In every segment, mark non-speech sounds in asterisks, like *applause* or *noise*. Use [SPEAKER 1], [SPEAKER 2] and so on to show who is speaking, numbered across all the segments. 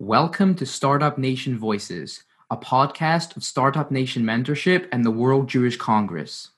[SPEAKER 1] Welcome to Startup Nation Voices, a podcast of Startup Nation Mentorship and the World Jewish Congress.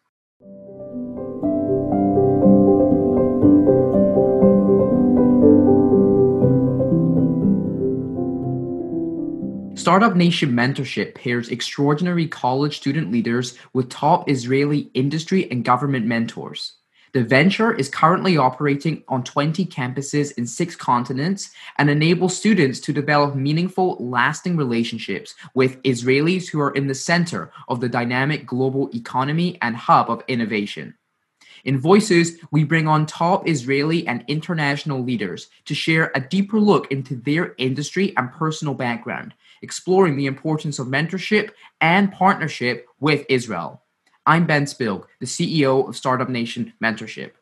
[SPEAKER 1] Startup Nation Mentorship pairs extraordinary college student leaders with top Israeli industry and government mentors. The venture is currently operating on 20 campuses in six continents and enables students to develop meaningful, lasting relationships with Israelis who are in the center of the dynamic global economy and hub of innovation. In Voices, we bring on top Israeli and international leaders to share a deeper look into their industry and personal background, exploring the importance of mentorship and partnership with Israel. I'm Ben Spilg, the CEO of Startup Nation Mentorship.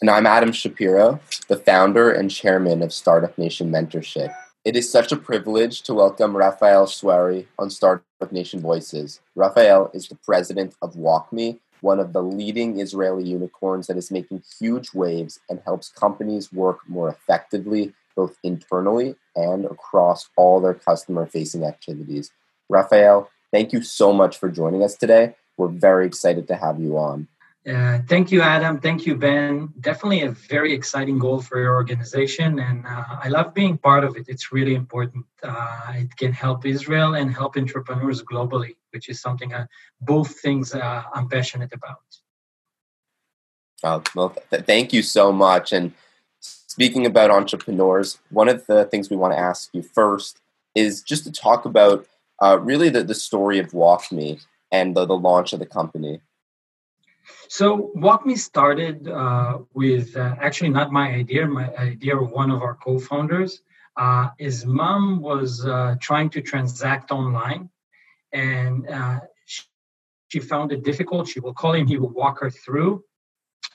[SPEAKER 2] And I'm Adam Shapiro, the founder and chairman of Startup Nation Mentorship. It is such a privilege to welcome Rafael Sweary on Startup Nation Voices. Rafael is the president of WalkMe, one of the leading Israeli unicorns that is making huge waves and helps companies work more effectively, both internally and across all their customer facing activities. Rafael, thank you so much for joining us today we're very excited to have you on.
[SPEAKER 3] Uh, thank you, Adam. Thank you, Ben. Definitely a very exciting goal for your organization, and uh, I love being part of it. It's really important. Uh, it can help Israel and help entrepreneurs globally, which is something I, both things uh, I'm passionate about.
[SPEAKER 2] Oh, well, th- thank you so much. And speaking about entrepreneurs, one of the things we want to ask you first is just to talk about uh, really the, the story of WalkMe and the, the launch of the company?
[SPEAKER 3] So WalkMe started uh, with uh, actually not my idea, my idea of one of our co-founders. Uh, his mom was uh, trying to transact online, and uh, she, she, found it difficult. She will call him; he will walk her through,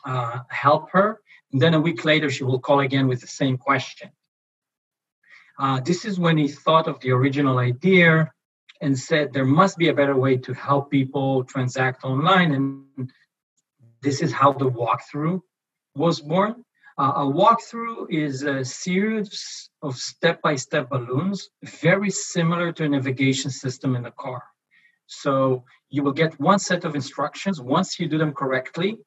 [SPEAKER 3] uh, help her, and then a week later she will call again with the same question. this is when he thought of the original idea and said there must be a better way to help people transact online. And this is how the walkthrough was born. Uh, a walkthrough is a series of step by step balloons, very similar to a navigation system in a car. So you will get one set of instructions. Once you do them correctly,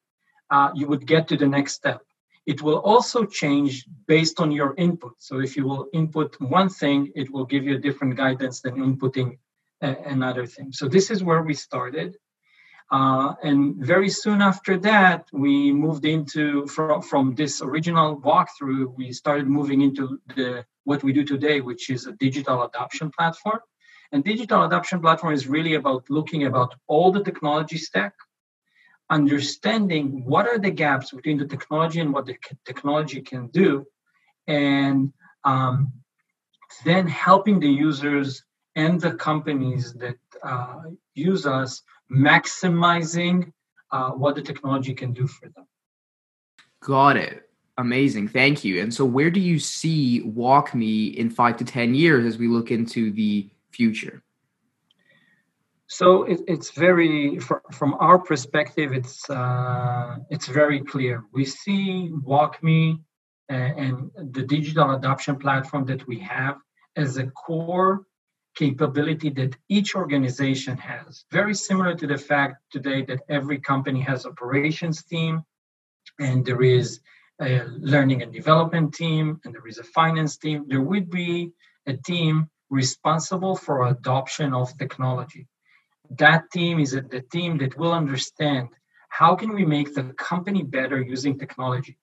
[SPEAKER 3] uh, you would get to the next step. It will also change based on your input. So if you will input one thing, it will give you a different guidance than inputting another thing. So this is where we started. Uh, and very soon after that, we moved into from, from this original walkthrough, we started moving into the what we do today, which is a digital adoption platform. And digital adoption platform is really about looking about all the technology stack, understanding what are the gaps between the technology and what the technology can do, and um, then helping the users and the companies that uh, use us maximizing uh, what the technology can do for them.
[SPEAKER 1] Got it. Amazing. Thank you. And so, where do you see WalkMe in five to 10 years as we look into the future?
[SPEAKER 3] So it, it's very, for, from our perspective, it's uh, it's very clear. We see WalkMe and, and the digital adoption platform that we have as a core capability that each organization has. Very similar to the fact today that every company has operations team and there is a learning and development team and there is a finance team. There would be a team responsible for adoption of technology. That team is the team that will understand how can we make the company better using technology?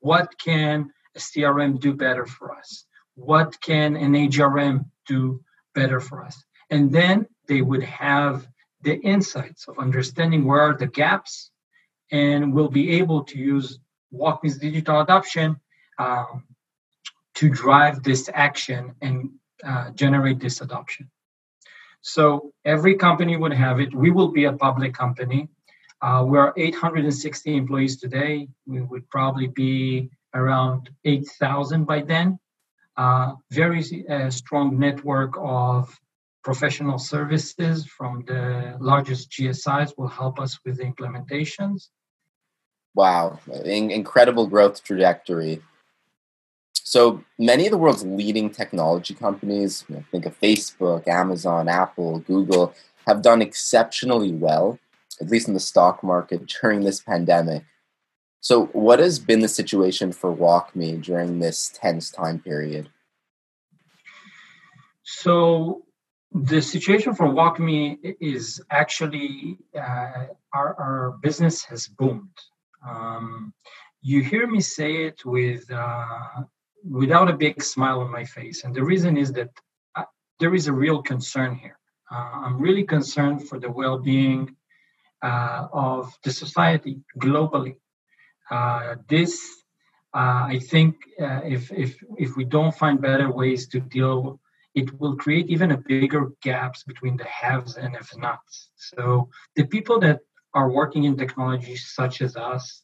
[SPEAKER 3] What can a CRM do better for us? What can an HRM do better for us. And then they would have the insights of understanding where are the gaps and we'll be able to use WalkMe's digital adoption um, to drive this action and uh, generate this adoption. So every company would have it. We will be a public company. Uh, we're 860 employees today. We would probably be around 8,000 by then uh, very uh, strong network of professional services from the largest GSIs will help us with the implementations.
[SPEAKER 2] Wow, In- incredible growth trajectory. So many of the world's leading technology companies, you know, think of Facebook, Amazon, Apple, Google, have done exceptionally well, at least in the stock market during this pandemic. So, what has been the situation for WalkMe during this tense time period?
[SPEAKER 3] So, the situation for WalkMe is actually uh, our, our business has boomed. Um, you hear me say it with uh, without a big smile on my face, and the reason is that I, uh, there is a real concern here. Uh, I'm really concerned for the well-being uh, of the society globally. Uh, this, I think, if if if we don't find better ways to deal it will create even a bigger gaps between the haves and have-nots. So the people that are working in technology such as us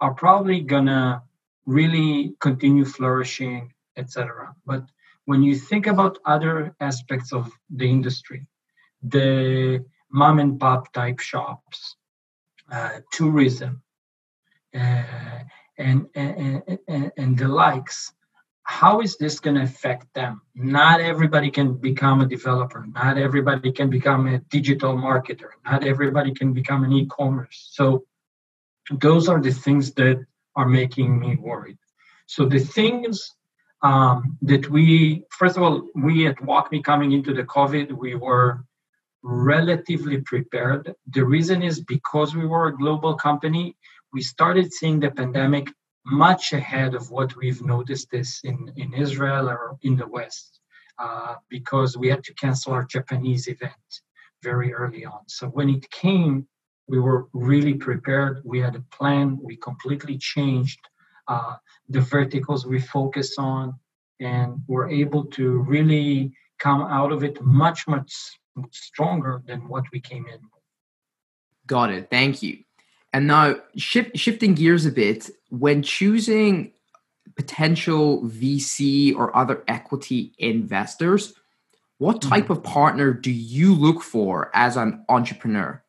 [SPEAKER 3] are probably gonna really continue flourishing, etc. But when you think about other aspects of the industry, the mom and pop type shops, uh, tourism, uh, and, and, and, and the likes, how is this going to affect them? Not everybody can become a developer. Not everybody can become a digital marketer. Not everybody can become an e-commerce. So those are the things that are making me worried. So the things um, that we, first of all, we at WalkMe coming into the COVID, we were relatively prepared. The reason is because we were a global company, we started seeing the pandemic much ahead of what we've noticed this in, in Israel or in the West, uh, because we had to cancel our Japanese event very early on. So when it came, we were really prepared. We had a plan. We completely changed uh, the verticals we focus on, and we're able to really come out of it much, much stronger than what we came in.
[SPEAKER 1] Got it. Thank you. And now, shift, shifting gears a bit, when choosing potential VC or other equity investors, what type mm-hmm. of partner do you look for as an entrepreneur?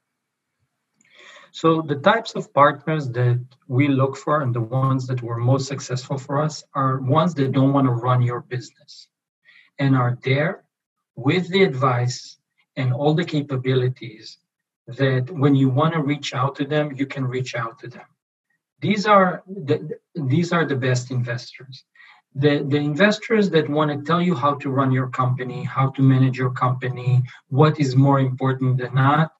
[SPEAKER 3] So, the types of partners that we look for and the ones that were most successful for us are ones that don't want to run your business and are there with the advice and all the capabilities that when you want to reach out to them, you can reach out to them. These are the, these are the best investors. The, the investors that want to tell you how to run your company, how to manage your company, what is more important than not,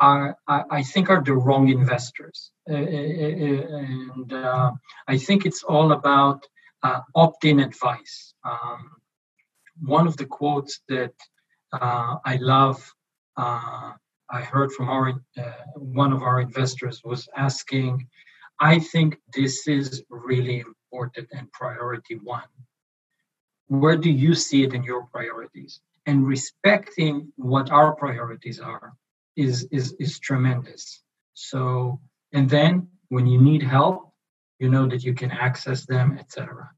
[SPEAKER 3] are I, I think are the wrong investors. Uh, uh, uh and uh, I think it's all about uh, opt-in advice. Um, one of the quotes that I love I heard from our uh, one of our investors was asking, I think this is really important and priority one. Where do you see it in your priorities? And respecting what our priorities are is is is tremendous. So and then when you need help, you know that you can access them, etc.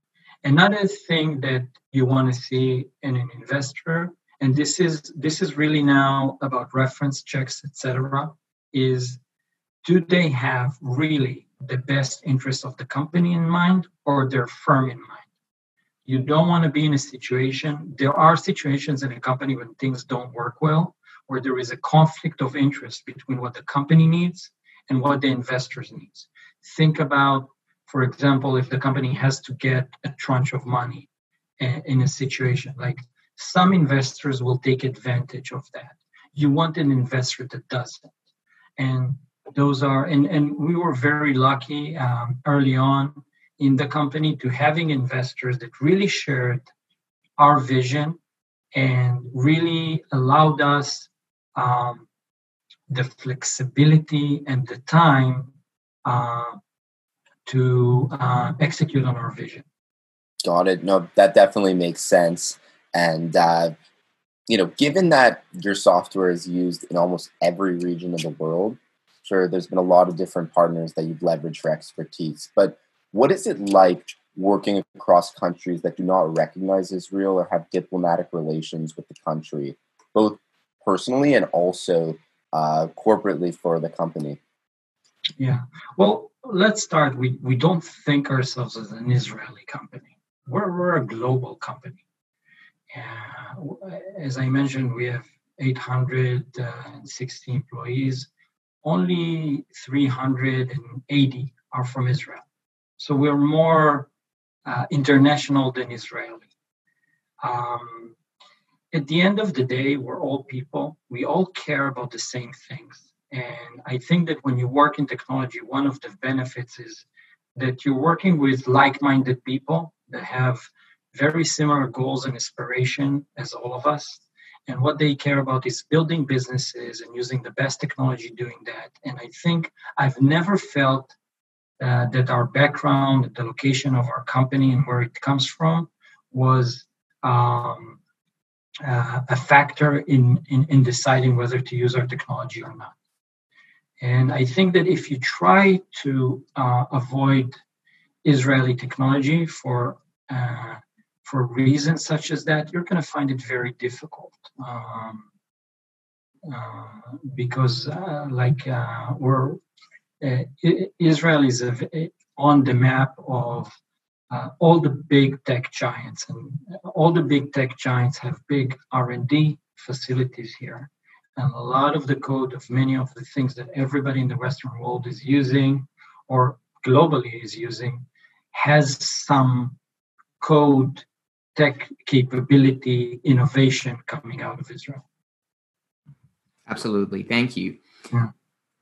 [SPEAKER 3] Another thing that you want to see in an investor and this is this is really now about reference checks etc is do they have really the best interest of the company in mind or their firm in mind? You don't want to be in a situation there are situations in a company when things don't work well where there is a conflict of interest between what the company needs and what the investors needs. Think about for example if the company has to get a tranche of money eh, in a situation like some investors will take advantage of that. You want an investor that doesn't. And those are, and, and we were very lucky um, early on in the company to having investors that really shared our vision and really allowed us um, the flexibility and the time uh, to uh, execute on our vision.
[SPEAKER 2] Got it. No, that definitely makes sense. And uh, you know, given that your software is used in almost every region of the world, sure, there's been a lot of different partners that you've leveraged for expertise. But what is it like working across countries that do not recognize Israel or have diplomatic relations with the country, both personally and also uh, corporately for the company?
[SPEAKER 3] Yeah. Well, let's start. We we don't think ourselves as an Israeli company. we're, we're a global company. As I mentioned, we have 860 employees. Only 380 are from Israel. So we're more uh, international than Israeli. Um, at the end of the day, we're all people. We all care about the same things. And I think that when you work in technology, one of the benefits is that you're working with like minded people that have very similar goals and aspiration as all of us. And what they care about is building businesses and using the best technology doing that. And I think I've never felt uh, that our background, the location of our company, and where it comes from was um, uh, a factor in, in, in deciding whether to use our technology or not. And I think that if you try to uh, avoid Israeli technology for uh, for reasons such as that, you're going to find it very difficult. Um, uh, because, uh, like, uh, we're uh, Israel is a, on the map of uh, all the big tech giants, and all the big tech giants have big R&D facilities here, and a lot of the code of many of the things that everybody in the Western world is using, or globally is using, has some code, tech capability, innovation coming out of Israel.
[SPEAKER 1] Absolutely, thank you.
[SPEAKER 3] Yeah.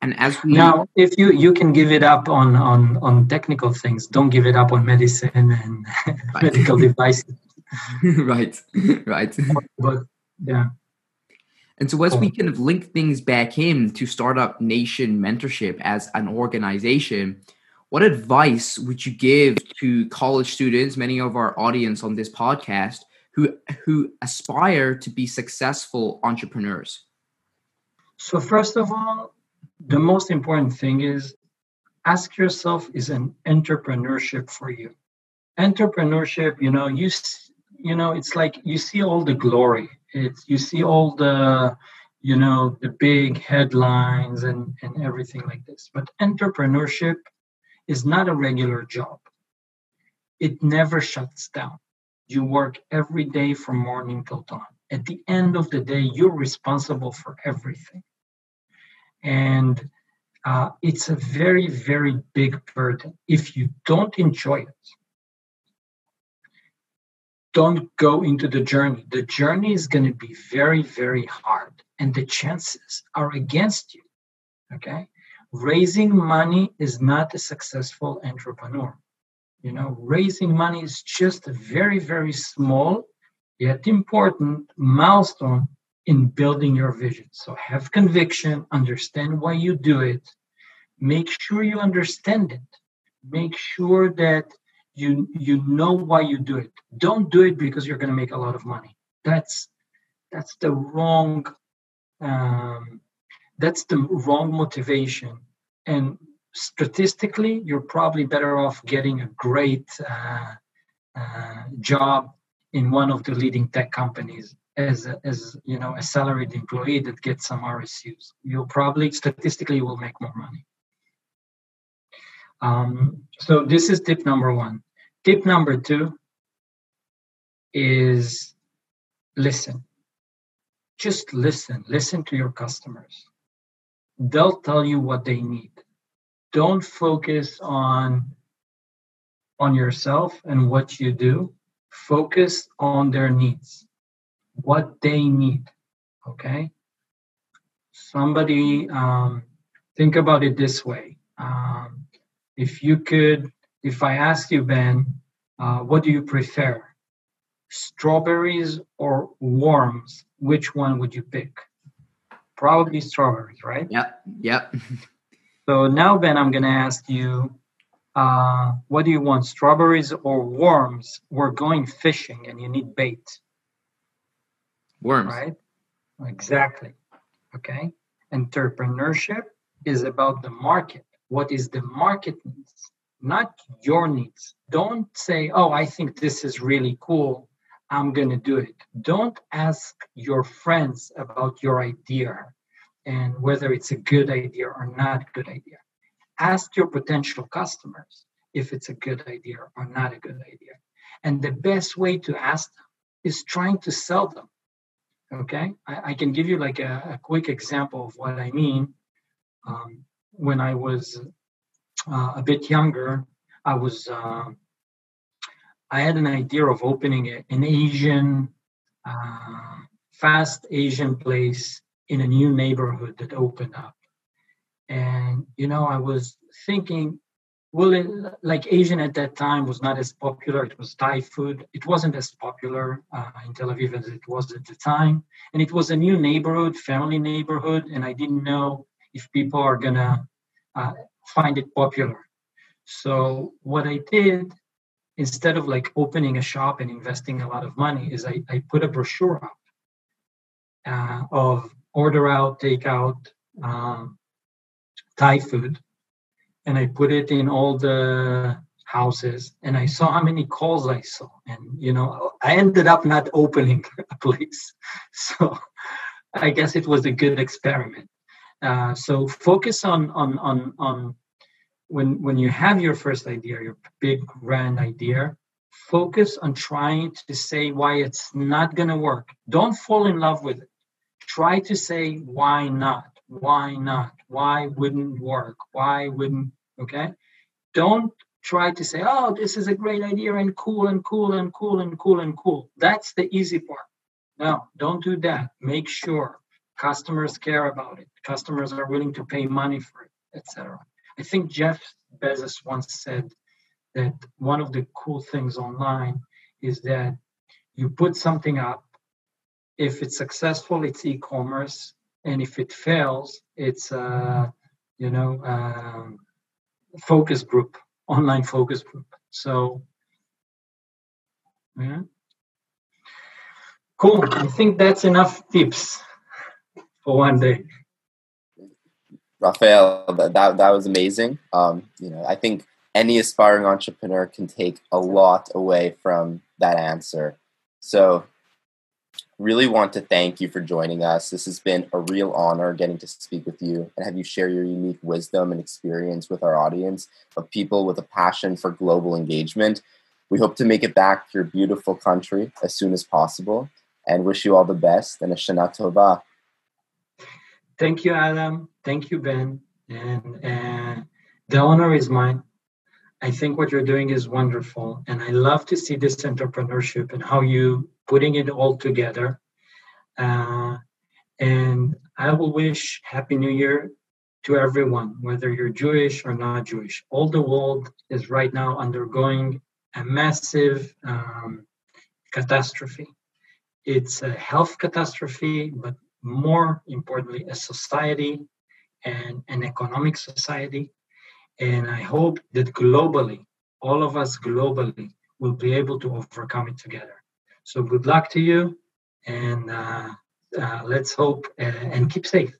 [SPEAKER 1] And as we
[SPEAKER 3] now, if you you can give it up on on on technical things, don't give it up on medicine and *laughs* right. medical devices. *laughs*
[SPEAKER 1] right, right.
[SPEAKER 3] But yeah.
[SPEAKER 1] And so, as we kind of link things back in to Startup Nation Mentorship as an organization, what advice would you give to college students, many of our audience on this podcast, who who aspire to be successful entrepreneurs?
[SPEAKER 3] So, first of all, the most important thing is ask yourself is an entrepreneurship for you? Entrepreneurship you know you you know it's like you see all the glory. It's you see all the you know the big headlines and and everything like this. But entrepreneurship is not a regular job it never shuts down you work every day from morning till dawn at the end of the day you're responsible for everything and uh, it's a very, very big burden. If you don't enjoy it, don't go into the journey. The journey is going to be very, very hard, and the chances are against you. Okay? Raising money is not a successful entrepreneur. You know, raising money is just a very, very small yet important milestone in building your vision. So have conviction, understand why you do it, make sure you understand it, make sure that you you know why you do it. Don't do it because you're going to make a lot of money. That's that's the wrong um, that's the wrong motivation. And statistically, you're probably better off getting a great uh, uh, job in one of the leading tech companies as a, as you know a salaried employee that gets some RSUs. You'll probably statistically will make more money. Um, so this is tip number one. Tip number two is listen. Just listen. Listen to your customers. They'll tell you what they need. Don't focus on on yourself and what you do. Focus on their needs what they need. Okay. Somebody um, think about it this way. Um, if you could, if I ask you, Ben, uh, what do you prefer? Strawberries or worms? Which one would you pick? Probably strawberries, right?
[SPEAKER 1] Yep. Yep.
[SPEAKER 3] so now, Ben, I'm going to ask you, uh, what do you want, strawberries or worms? We're going fishing and you need bait.
[SPEAKER 1] Worms.
[SPEAKER 3] Right? Exactly. Okay. Entrepreneurship is about the market. What is the market needs, not your needs. Don't say, oh, I think this is really cool. I'm going to do it. Don't ask your friends about your idea and whether it's a good idea or not a good idea. Ask your potential customers if it's a good idea or not a good idea. And the best way to ask them is trying to sell them. Okay, I, I can give you like a, a, quick example of what I mean. Um, when I was uh, a bit younger, I was uh, I had an idea of opening an Asian uh, fast Asian place in a new neighborhood that opened up, and you know I was thinking well it, like asian at that time was not as popular. It was thai food. It wasn't as popular uh, in tel aviv as it was at the time. And it was a new neighborhood family neighborhood. And i didn't know if people are gonna uh, find it popular. So what i did instead of like opening a shop and investing a lot of money is i, I put a brochure up uh, of order out take out um, thai food and I put it in all the houses and I saw how many calls I saw. And, you know, I ended up not opening *laughs* a place. So I guess it was a good experiment. Uh, so focus on, on, on, on when, when you have your first idea, your big grand idea, focus on trying to say why it's not going to work. Don't fall in love with it. Try to say why not why not? Why wouldn't work? Why wouldn't, okay? Don't try to say, oh, this is a great idea and cool and cool and cool and cool and cool. That's the easy part. No, don't do that. Make sure customers care about it. Customers are willing to pay money for it, etc. I think Jeff Bezos once said that one of the cool things online is that you put something up. If it's successful, it's e-commerce and if it fails it's a you know um, focus group online focus group. So yeah. Cool. I think that's enough tips for one day
[SPEAKER 2] Rafael, that, that, that was amazing. Um, you know, I think any aspiring entrepreneur can take a lot away from that answer. So really want to thank you for joining us. This has been a real honor getting to speak with you and have you share your unique wisdom and experience with our audience of people with a passion for global engagement. We hope to make it back to your beautiful country as soon as possible and wish you all the best and a Shana Tova.
[SPEAKER 3] Thank you, Adam. Thank you, Ben. And uh, the honor is mine. I think what you're doing is wonderful. And I love to see this entrepreneurship and how you putting it all together. Uh, and I will wish Happy New Year to everyone, whether you're Jewish or not Jewish. All the world is right now undergoing a massive um, catastrophe. It's a health catastrophe, but more importantly, a society and an economic society and I hope that globally, all of us globally, will be able to overcome it together. So good luck to you, and uh, uh, let's hope uh, and keep safe.